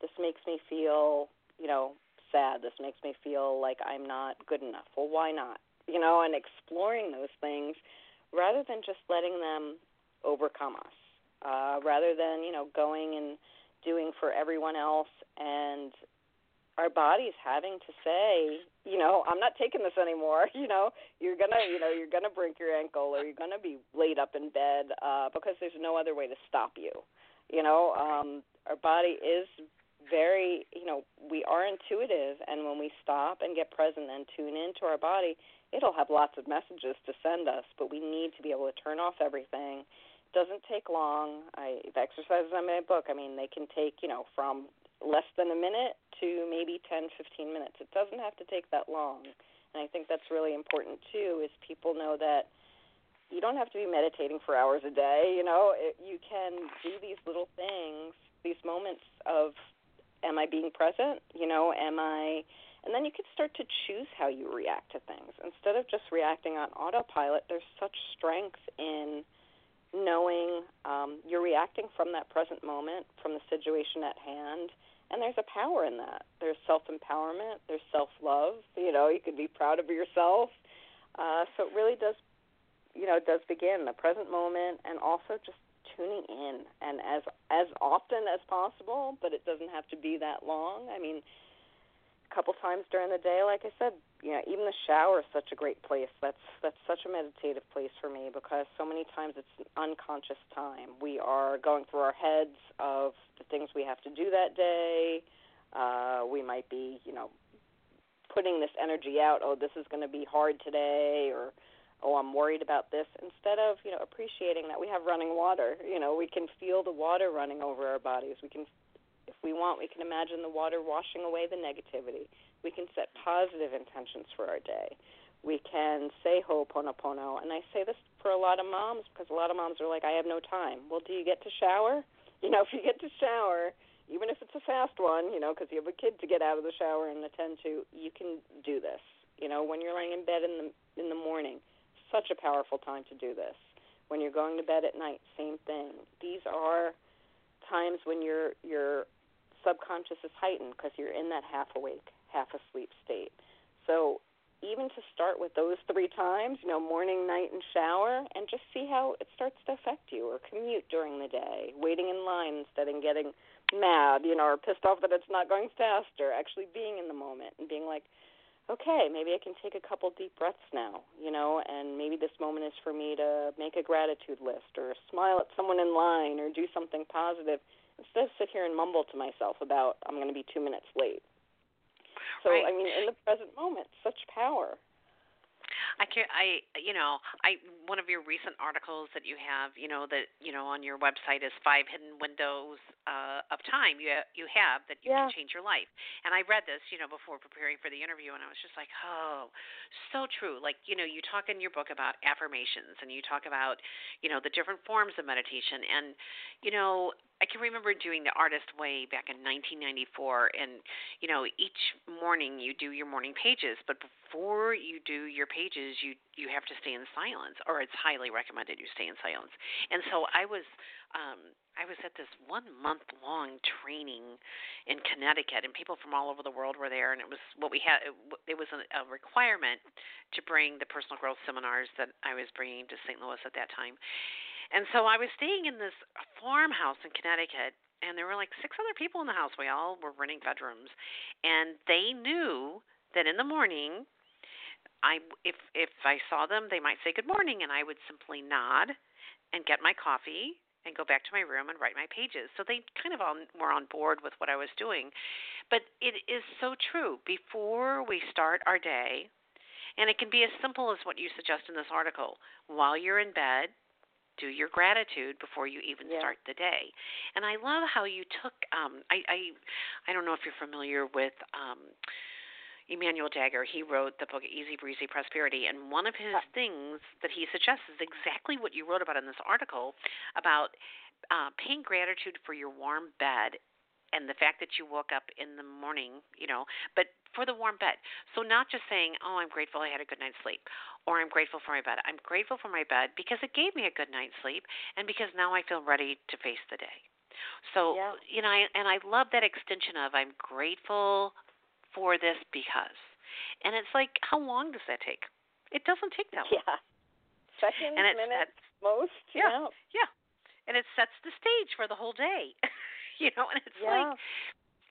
This makes me feel, you know, sad. This makes me feel like I'm not good enough. Well, why not? You know, and exploring those things rather than just letting them overcome us. Uh, rather than, you know, going and doing for everyone else and our body's having to say, you know, I'm not taking this anymore. You know, you're gonna, you know, you're gonna break your ankle or you're gonna be laid up in bed uh, because there's no other way to stop you. You know, um, our body is very, you know, we are intuitive, and when we stop and get present and tune into our body, it'll have lots of messages to send us. But we need to be able to turn off everything. Doesn't take long. I the exercises in my book. I mean, they can take, you know, from less than a minute to maybe 10, 15 minutes. It doesn't have to take that long. And I think that's really important too is people know that you don't have to be meditating for hours a day, you know, it, you can do these little things, these moments of am I being present, you know, am I and then you can start to choose how you react to things instead of just reacting on autopilot. There's such strength in knowing um, you're reacting from that present moment, from the situation at hand, and there's a power in that. There's self empowerment, there's self love. You know, you can be proud of yourself. Uh, so it really does, you know, does begin the present moment, and also just tuning in and as as often as possible. But it doesn't have to be that long. I mean, a couple times during the day, like I said, you know, even the shower is such a great place. That's that's such a meditative place for me because so many times it's an unconscious time. We are going through our heads of the things we have to do that day. Uh, we might be, you know, putting this energy out. Oh, this is going to be hard today, or oh, I'm worried about this. Instead of, you know, appreciating that we have running water. You know, we can feel the water running over our bodies. We can if we want, we can imagine the water washing away the negativity. We can set positive intentions for our day. We can say Ho'oponopono. And I say this for a lot of moms because a lot of moms are like, I have no time. Well, do you get to shower? You know, if you get to shower, even if it's a fast one, you know, because you have a kid to get out of the shower and attend to, you can do this. You know, when you're laying in bed in the in the morning, such a powerful time to do this. When you're going to bed at night, same thing. These are times when your your subconscious is heightened because you're in that half awake, half asleep state. So even to start with those three times, you know, morning, night, and shower, and just see how it starts to affect you, or commute during the day, waiting in line instead of getting mad, you know, or pissed off that it's not going faster, actually being in the moment and being like, okay, maybe I can take a couple deep breaths now, you know, and maybe this moment is for me to make a gratitude list or smile at someone in line or do something positive instead of sit here and mumble to myself about I'm going to be two minutes late. So right. I mean, in the present moment, such power. I can I you know I one of your recent articles that you have you know that you know on your website is five hidden windows uh, of time you you have that you yeah. can change your life and I read this you know before preparing for the interview and I was just like oh so true like you know you talk in your book about affirmations and you talk about you know the different forms of meditation and you know I can remember doing the artist way back in 1994 and you know each morning you do your morning pages but before you do your pages you you have to stay in silence or it's highly recommended you stay in silence and so I was um I was at this one month long training in Connecticut, and people from all over the world were there. And it was what we had. It, was a, a requirement to bring the personal growth seminars that I was bringing to St. Louis at that time. And so I was staying in this farmhouse in Connecticut, and there were like six other people in the house. We all were renting bedrooms, and they knew that in the morning, I if if I saw them, they might say good morning, and I would simply nod and get my coffee and go back to my room and write my pages. So they kind of all were on board with what I was doing. But it is so true. Before we start our day, and it can be as simple as what you suggest in this article, while you're in bed, do your gratitude before you even yeah. start the day. And I love how you took um I I I don't know if you're familiar with um Emmanuel Dagher, he wrote the book Easy Breezy Prosperity, and one of his things that he suggests is exactly what you wrote about in this article about uh, paying gratitude for your warm bed and the fact that you woke up in the morning, you know, but for the warm bed. So not just saying, "Oh, I'm grateful I had a good night's sleep," or "I'm grateful for my bed." I'm grateful for my bed because it gave me a good night's sleep, and because now I feel ready to face the day. So yeah. you know, I, and I love that extension of I'm grateful for this because. And it's like, how long does that take? It doesn't take that long. Yeah. Seconds, minutes, sets, most. Yeah, yeah. And it sets the stage for the whole day. you know, and it's yeah. like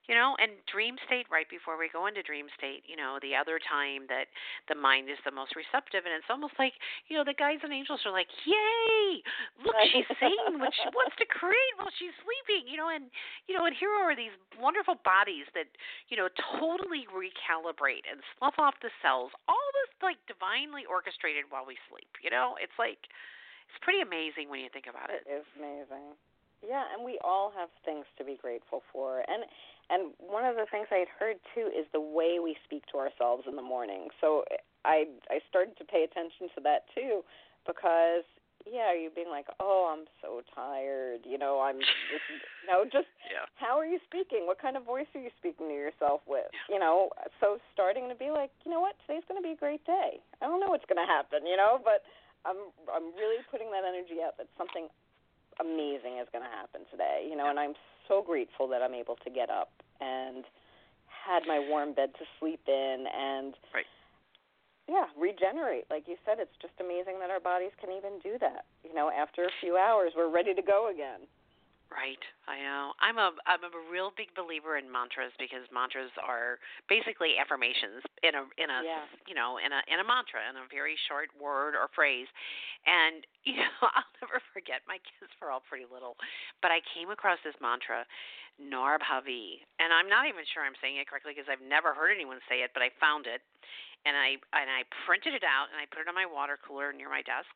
you know and dream state right before we go into dream state you know the other time that the mind is the most receptive and it's almost like you know the guys and angels are like yay look she's saying what she wants to create while she's sleeping you know and you know and here are these wonderful bodies that you know totally recalibrate and slough off the cells all this like divinely orchestrated while we sleep you know it's like it's pretty amazing when you think about it It is amazing. Yeah, and we all have things to be grateful for. And and one of the things I had heard too is the way we speak to ourselves in the morning. So eh, I I started to pay attention to that too because yeah, you being like, "Oh, I'm so tired." You know, I'm just, you know, just Yeah. how are you speaking? What kind of voice are you speaking to yourself with? You know, so starting to be like, "You know what? Today's going to be a great day." I don't know what's going to happen, you know, but I'm I'm really putting that energy out that something amazing is going to happen today, you know, and I'm so grateful that I'm able to get up and had my warm bed to sleep in and Right. yeah, regenerate. Like you said, it's just amazing that our bodies can even do that. You know, after a few hours, we're ready to go again. Right. I know. I'm a I'm a real big believer in mantras because mantras are basically affirmations in a in a Yeah. you know in a in a mantra in a very short word or phrase. And you know, I'll never forget my kids were all pretty little, but I came across this mantra, Narbhavi, and I'm not even sure I'm saying it correctly because I've never heard anyone say it, but I found it and I and I printed it out and I put it on my water cooler near my desk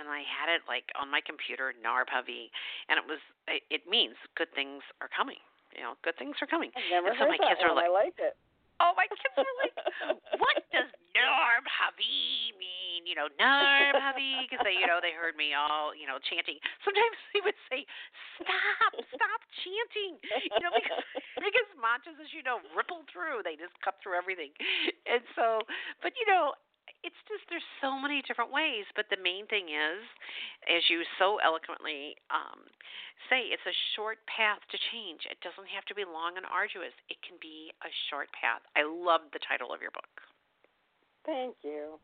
and I had it like on my computer Narbhavi and it was it, it means good things are coming. You know, good things are coming. I've never and so heard my that kids are like, I like it. Oh, my kids are like, what does Narbhavi mean? You know, Narbhavi, because they, you know, they heard me all, you know, chanting. Sometimes they would say, stop, stop chanting. You know, because because mantras, as you know, ripple through. They just cut through everything. And so, but you know, it's just there's so many different ways. But the main thing is, as you so eloquently um, say, it's a short path to change. It doesn't have to be long and arduous. It can be a short path. I love the title of your book. Thank you.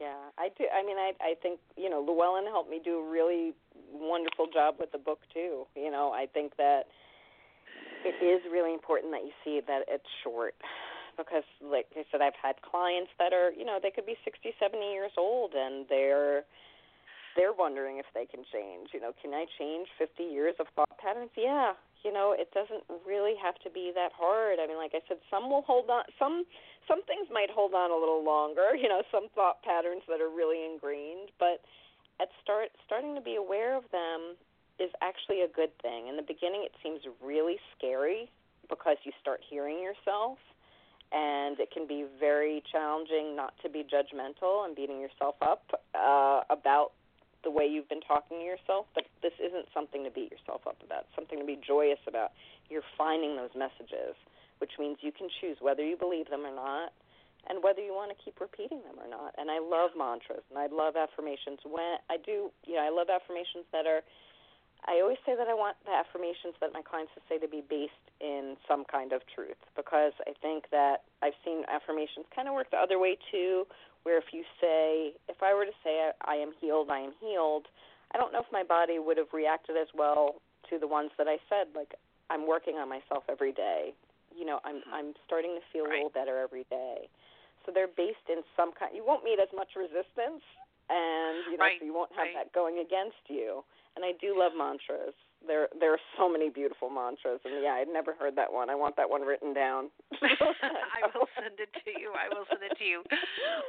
Yeah, I do. I mean, I I think you know Llewellyn helped me do a really wonderful job with the book too. You know, I think that it is really important that you see that it's short because, like I said, I've had clients that are you know they could be sixty, seventy years old and they're they're wondering if they can change. You know, can I change 50 years of thought patterns? Yeah. You know, it doesn't really have to be that hard. I mean, like I said, some will hold on. Some some things might hold on a little longer. You know, some thought patterns that are really ingrained, but at start starting to be aware of them is actually a good thing. In the beginning, it seems really scary because you start hearing yourself, and it can be very challenging not to be judgmental and beating yourself up uh, about the way you've been talking to yourself, but this isn't something to beat yourself up about. It's something to be joyous about. You're finding those messages, which means you can choose whether you believe them or not and whether you want to keep repeating them or not. And I love mantras and I love affirmations. When I do, you know, I love affirmations that are I always say that I want the affirmations that my clients to say to be based in some kind of truth because I think that I've seen affirmations kind of work the other way too, where if you say, if I were to say I, I am healed, I am healed, I don't know if my body would have reacted as well to the ones that I said, like I'm working on myself every day. You know, I'm mm-hmm. I'm starting to feel a little better every day. So they're based in some kind. You won't meet as much resistance, and you know, Right, so you won't have right. that going against you. And I do love mantras. There there are so many beautiful mantras, and yeah, I'd never heard that one. I want that one written down. I will send it to you. I will send it to you.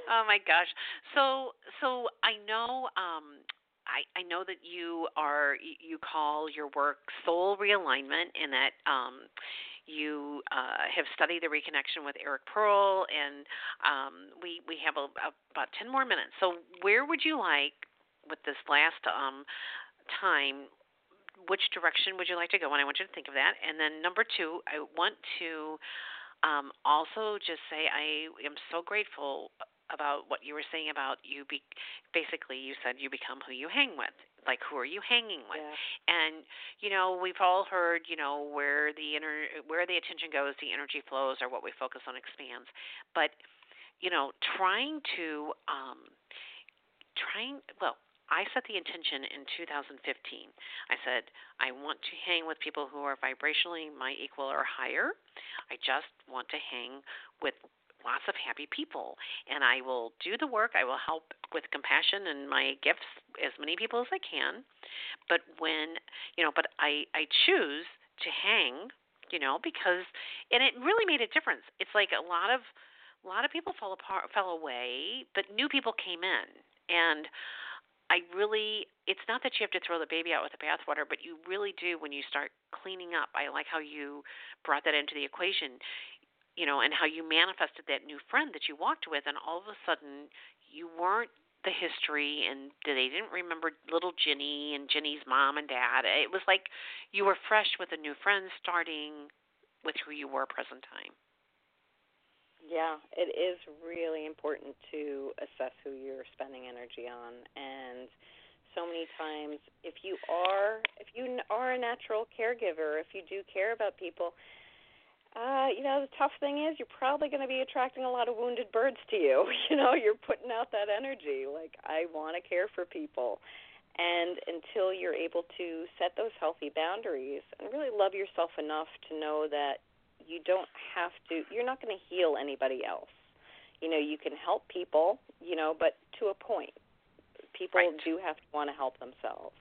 Oh my gosh. So so I know um I I know that you are you call your work soul realignment and that um you uh, have studied the reconnection with Eric Pearl, and um, we we have a, a, about ten more minutes. So, where would you like, with this last um, time, which direction would you like to go? And I want you to think of that. And then number two, I want to um, also just say I am so grateful about what you were saying about you be basically you said you become who you hang with like who are you hanging with Yeah. and you know we've all heard you know where the inner where the attention goes the energy flows or what we focus on expands but you know trying to um trying well I set the intention in 2015. I said, I want to hang with people who are vibrationally my equal or higher. I just want to hang with lots of happy people and I will do the work. I will help with compassion and my gifts as many people as I can. But when, you know, but I I choose to hang, you know, because and it really made a difference. It's like a lot of a lot of people fell apart fell away, but new people came in. And I really it's not that you have to throw the baby out with the bathwater, but you really do when you start cleaning up. I like how you brought that into the equation you know, and how you manifested that new friend that you walked with, and all of a sudden you weren't the history, and they didn't remember little Jenny and Jenny's mom and dad. It was like you were fresh with a new friend, starting with who you were present time. Yeah, it is really important to assess who you're spending energy on, and so many times if you are if you are a natural caregiver if you do care about people uh, you know, the tough thing is you're probably going to be attracting a lot of wounded birds to you. You know, you're putting out that energy. Like, I want to care for people. And until you're able to set those healthy boundaries and really love yourself enough to know that you don't have to, you're not going to heal anybody else. You know, you can help people, you know, but to a point. People right. do have to want to help themselves.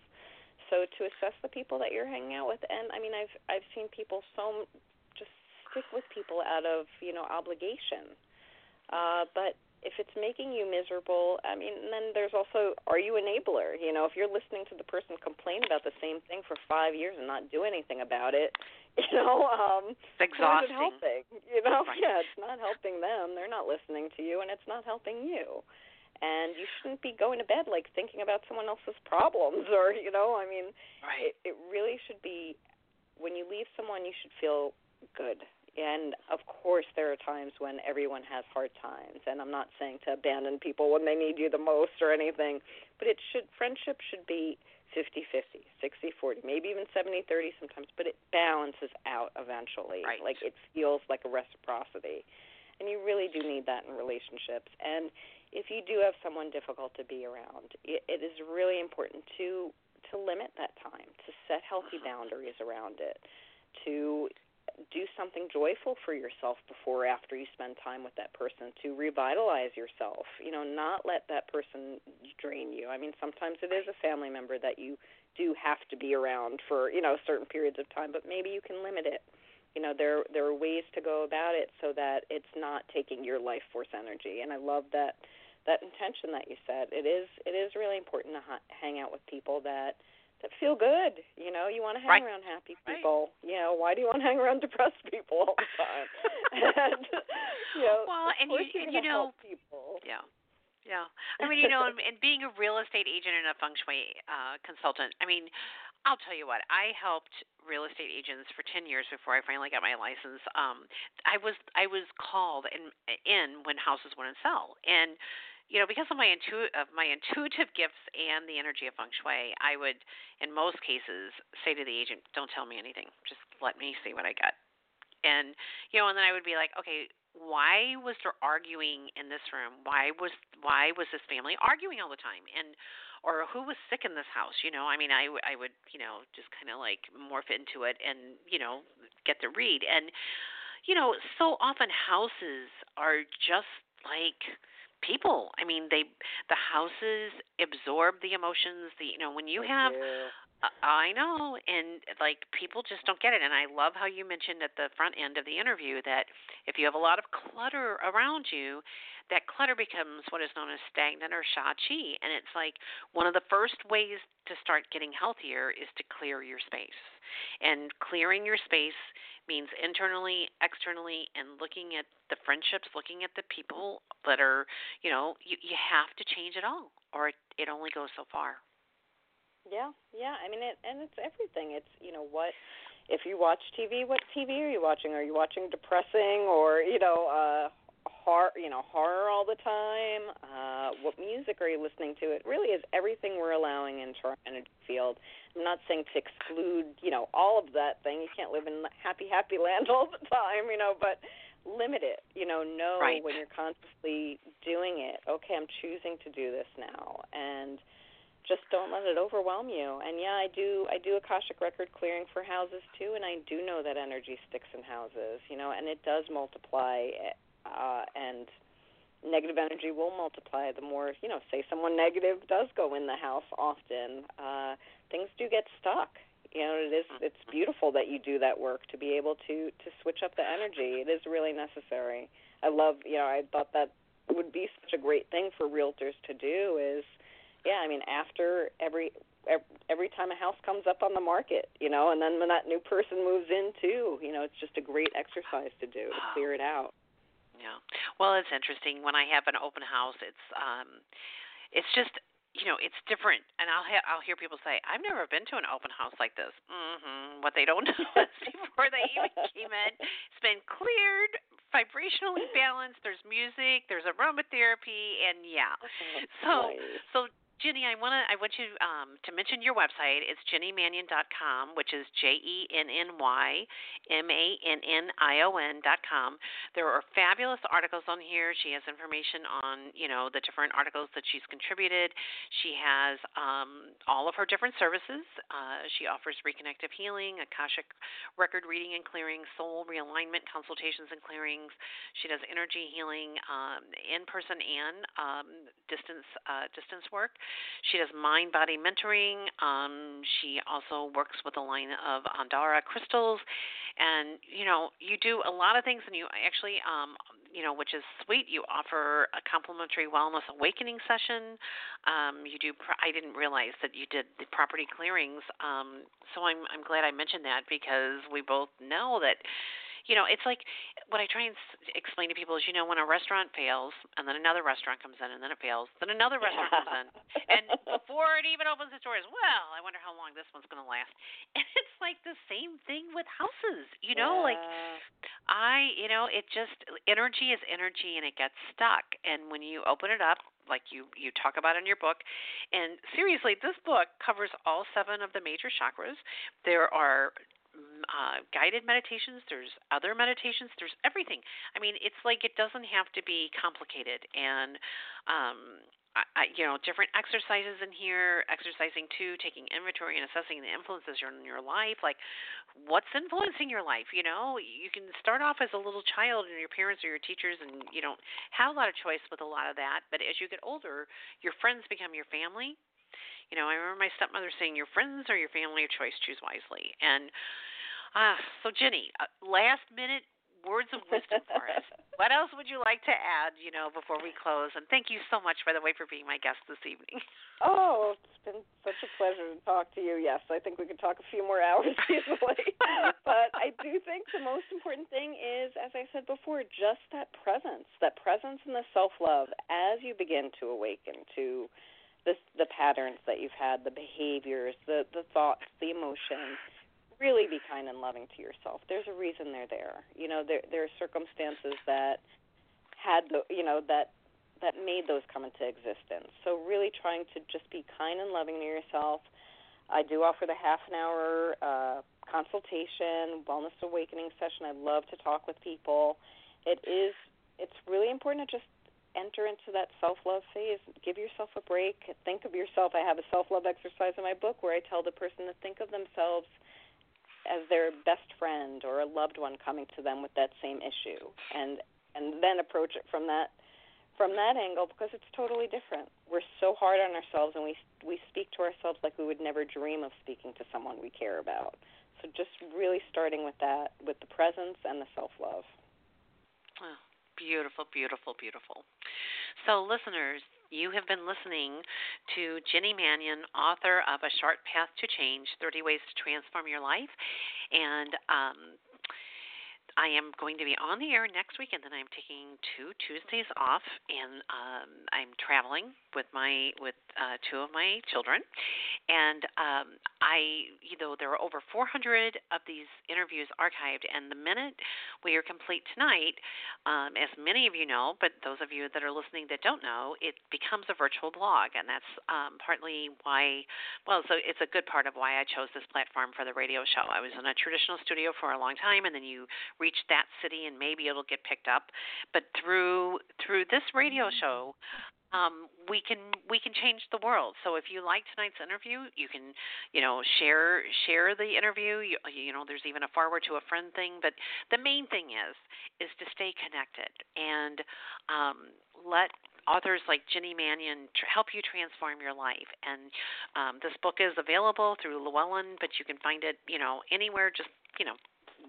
So to assess the people that you're hanging out with, and I mean, I've I've seen people so just stick with people out of you know obligation. Uh, but if it's making you miserable, I mean, then there's also are you enabler? You know, if you're listening to the person complain about the same thing for five years and not do anything about it, you know, um, it's exhausting. It helping? You know, right. yeah, it's not helping them. They're not listening to you, and it's not helping you. And you shouldn't be going to bed like thinking about someone else's problems, or you know, I mean, right. it, it really should be when you leave someone, you should feel good and of course, there are times when everyone has hard times, and I'm not saying to abandon people when they need you the most or anything, but it should friendship should be 50-50, 60-40, maybe even 70-30 sometimes, but it balances out eventually. Right. Like it feels like a reciprocity. And you really do need that in relationships. And if you do have someone difficult to be around, it, it is really important to to limit that time, to set healthy uh-huh. boundaries around it, to do something joyful for yourself before or after you spend time with that person to revitalize yourself you know not let that person drain you. I mean sometimes it is a family member that you do have to be around for you know certain periods of time but maybe you can limit it. You know there there are ways to go about it so that it's not taking your life force energy and i love that that intention that you said. It is it is really important to ha- hang out with people that that feel good. You know, you want to hang right. around happy right. people. You know, why do you want to hang around depressed people all the time? and you know, well, and you, and you know, people. Yeah. Yeah, I mean, you know, and, and being a real estate agent and a feng shui uh, consultant, I mean, I'll tell you what, I helped real estate agents for 10 years before I finally got my license. Um I was I was called in in when houses wouldn't sell. And you know, because of my intu- of my intuitive gifts and the energy of feng shui, I would, in most cases, say to the agent, "Don't tell me anything. Just let me see what I got." And you know, and then I would be like, "Okay, why was there arguing in this room? Why was why was this family arguing all the time?" And or who was sick in this house? You know, I mean, I I would you know just kind of like morph into it and you know get the read. And you know, so often houses are just like people. I mean, they the houses absorb the emotions. The you know when you have. Uh, I know, and like people just don't get it. And I love how you mentioned at the front end of the interview that if you have a lot of clutter around you, that clutter becomes what is known as stagnant or sha chi. And it's like one of the first ways to start getting healthier is to clear your space. And clearing your space means internally, externally, and looking at the friendships, looking at the people that are, you know, you, you have to change it all, or it, it only goes so far. Yeah, yeah. I mean, it, and it's everything. It's you know what if you watch TV, what TV are you watching? Are you watching depressing or you know uh, horror? You know horror all the time. Uh, what music are you listening to? It really is everything we're allowing into our energy field. I'm not saying to exclude, you know, all of that thing. You can't live in happy, happy land all the time, you know, but limit it. You know, know right. when you're consciously doing it. Okay, I'm choosing to do this now, and just don't let it overwhelm you. And yeah, I do I do akashic record clearing for houses too, and I do know that energy sticks in houses, you know, and it does multiply uh and negative energy will multiply the more, you know, say someone negative does go in the house often. Uh things do get stuck. You know, it is it's beautiful that you do that work to be able to to switch up the energy. It is really necessary. I love, you know, I thought that would be such a great thing for realtors to do is yeah, I mean, after every every time a house comes up on the market, you know, and then when that new person moves in too, you know, it's just a great exercise to do to clear it out. Yeah. Well, it's interesting. When I have an open house. It's um, it's just you know it's different. And i'll ha- i'll hear people say i've never been to an open house like this. Mhm what they don't know is before they even came in it's been cleared vibrationally balanced there's music there's aromatherapy and yeah. So so Jenny, I want to I want you um, to mention your website. It's jennymannion.com, which is J E N N Y M A N N I O N dot com. There are fabulous articles on here. She has information on you know the different articles that she's contributed. She has um, all of her different services. Uh, she offers reconnective healing, akashic record reading and clearing, soul realignment consultations and clearings. She does energy healing um, in person and um, distance uh, distance work. She does mind body mentoring. Um, she also works with a line of Andara crystals, and you know you do a lot of things, and you actually um, you know which is sweet. You offer a complimentary wellness awakening session. Um, you do. Pro- I didn't realize that you did the property clearings. Um, so I'm I'm glad I mentioned that because we both know that you know, it's like what I try and s- explain to people is, you know, when a restaurant fails, and then another restaurant comes in, and then it fails, then another restaurant comes in, and before it even opens its doors, well, I wonder how long this one's going to last. And it's like the same thing with houses, you know, like I, you know, it just energy is energy, and it gets stuck. And when you open it up, like you you talk about in your book, and seriously, this book covers all seven of the major chakras. There are uh, guided meditations. There's other meditations. There's everything. I mean, it's like it doesn't have to be complicated. And um, I, you know, different exercises in here. Exercising two, taking inventory and assessing the influences in your life. Like, what's influencing your life? You know, you can start off as a little child, and your parents or your teachers, and you don't have a lot of choice with a lot of that. But as you get older, your friends become your family. You know, I remember my stepmother saying, "Your friends are your family of choice. Choose wisely." And Ah, so Jenny, uh, last minute words of wisdom for us. What else would you like to add, you know, before we close? And thank you so much, by the way, for being my guest this evening. Oh, it's been such a pleasure to talk to you. Yes, I think we could talk a few more hours easily. but I do think the most important thing is, as I said before, just that presence, that presence and the self love as you begin to awaken to the the patterns that you've had, the behaviors, the the thoughts, the emotions. Really be kind and loving to yourself. There's a reason they're there. You know, there there are circumstances that had the you know that that made those come into existence. So really trying to just be kind and loving to yourself. I do offer the half an hour uh, consultation, wellness awakening session. I love to talk with people. It is it's really important to just enter into that self love phase. Give yourself a break. Think of yourself. I have a self love exercise in my book where I tell the person to think of themselves as their best friend or a loved one coming to them with that same issue and and then approach it from that from that angle because it's totally different. We're so hard on ourselves and we we speak to ourselves like we would never dream of speaking to someone we care about. So just really starting with that with the presence and the self-love. Oh, beautiful, beautiful, beautiful. So, listeners, you have been listening to Jenny Mannion, author of A Short Path to Change 30 Ways to Transform Your Life. And um, I am going to be on the air next week, and then I'm taking two Tuesdays off, and um, I'm traveling with my with uh, two of my children, and um, I, you know, there are over 400 of these interviews archived, and the minute we are complete tonight, um, as many of you know, but those of you that are listening that don't know, it becomes a virtual blog, and that's um, partly why. Well, so it's a good part of why I chose this platform for the radio show. I was in a traditional studio for a long time, and then you reach that city and maybe it'll get picked up but through through this radio show um, we can we can change the world. So if you like tonight's interview, you can you know share share the interview. You, you know, there's even a forward to a friend thing. But the main thing is is to stay connected and um, let authors like Jenny Mannion tr- help you transform your life. And um, this book is available through Llewellyn, but you can find it you know anywhere. Just you know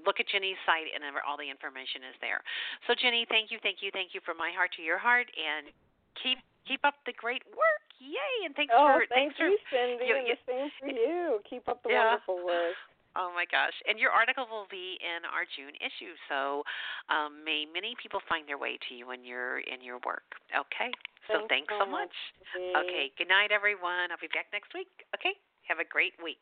look at Jenny's site and all the information is there. So Jenny, thank you, thank you, thank you from my heart to your heart and keep keep up the great work. Yay! And thanks oh, for thank thanks you, for Cynde, you, and you, the same for you. Keep up the yeah. wonderful work. Oh my gosh! And your article will be in our June issue, so um, may many people find their way to you in your in your work. Okay. So thanks, thanks so so much. much okay. Good night, everyone. I'll be back next week. Okay. Have a great week.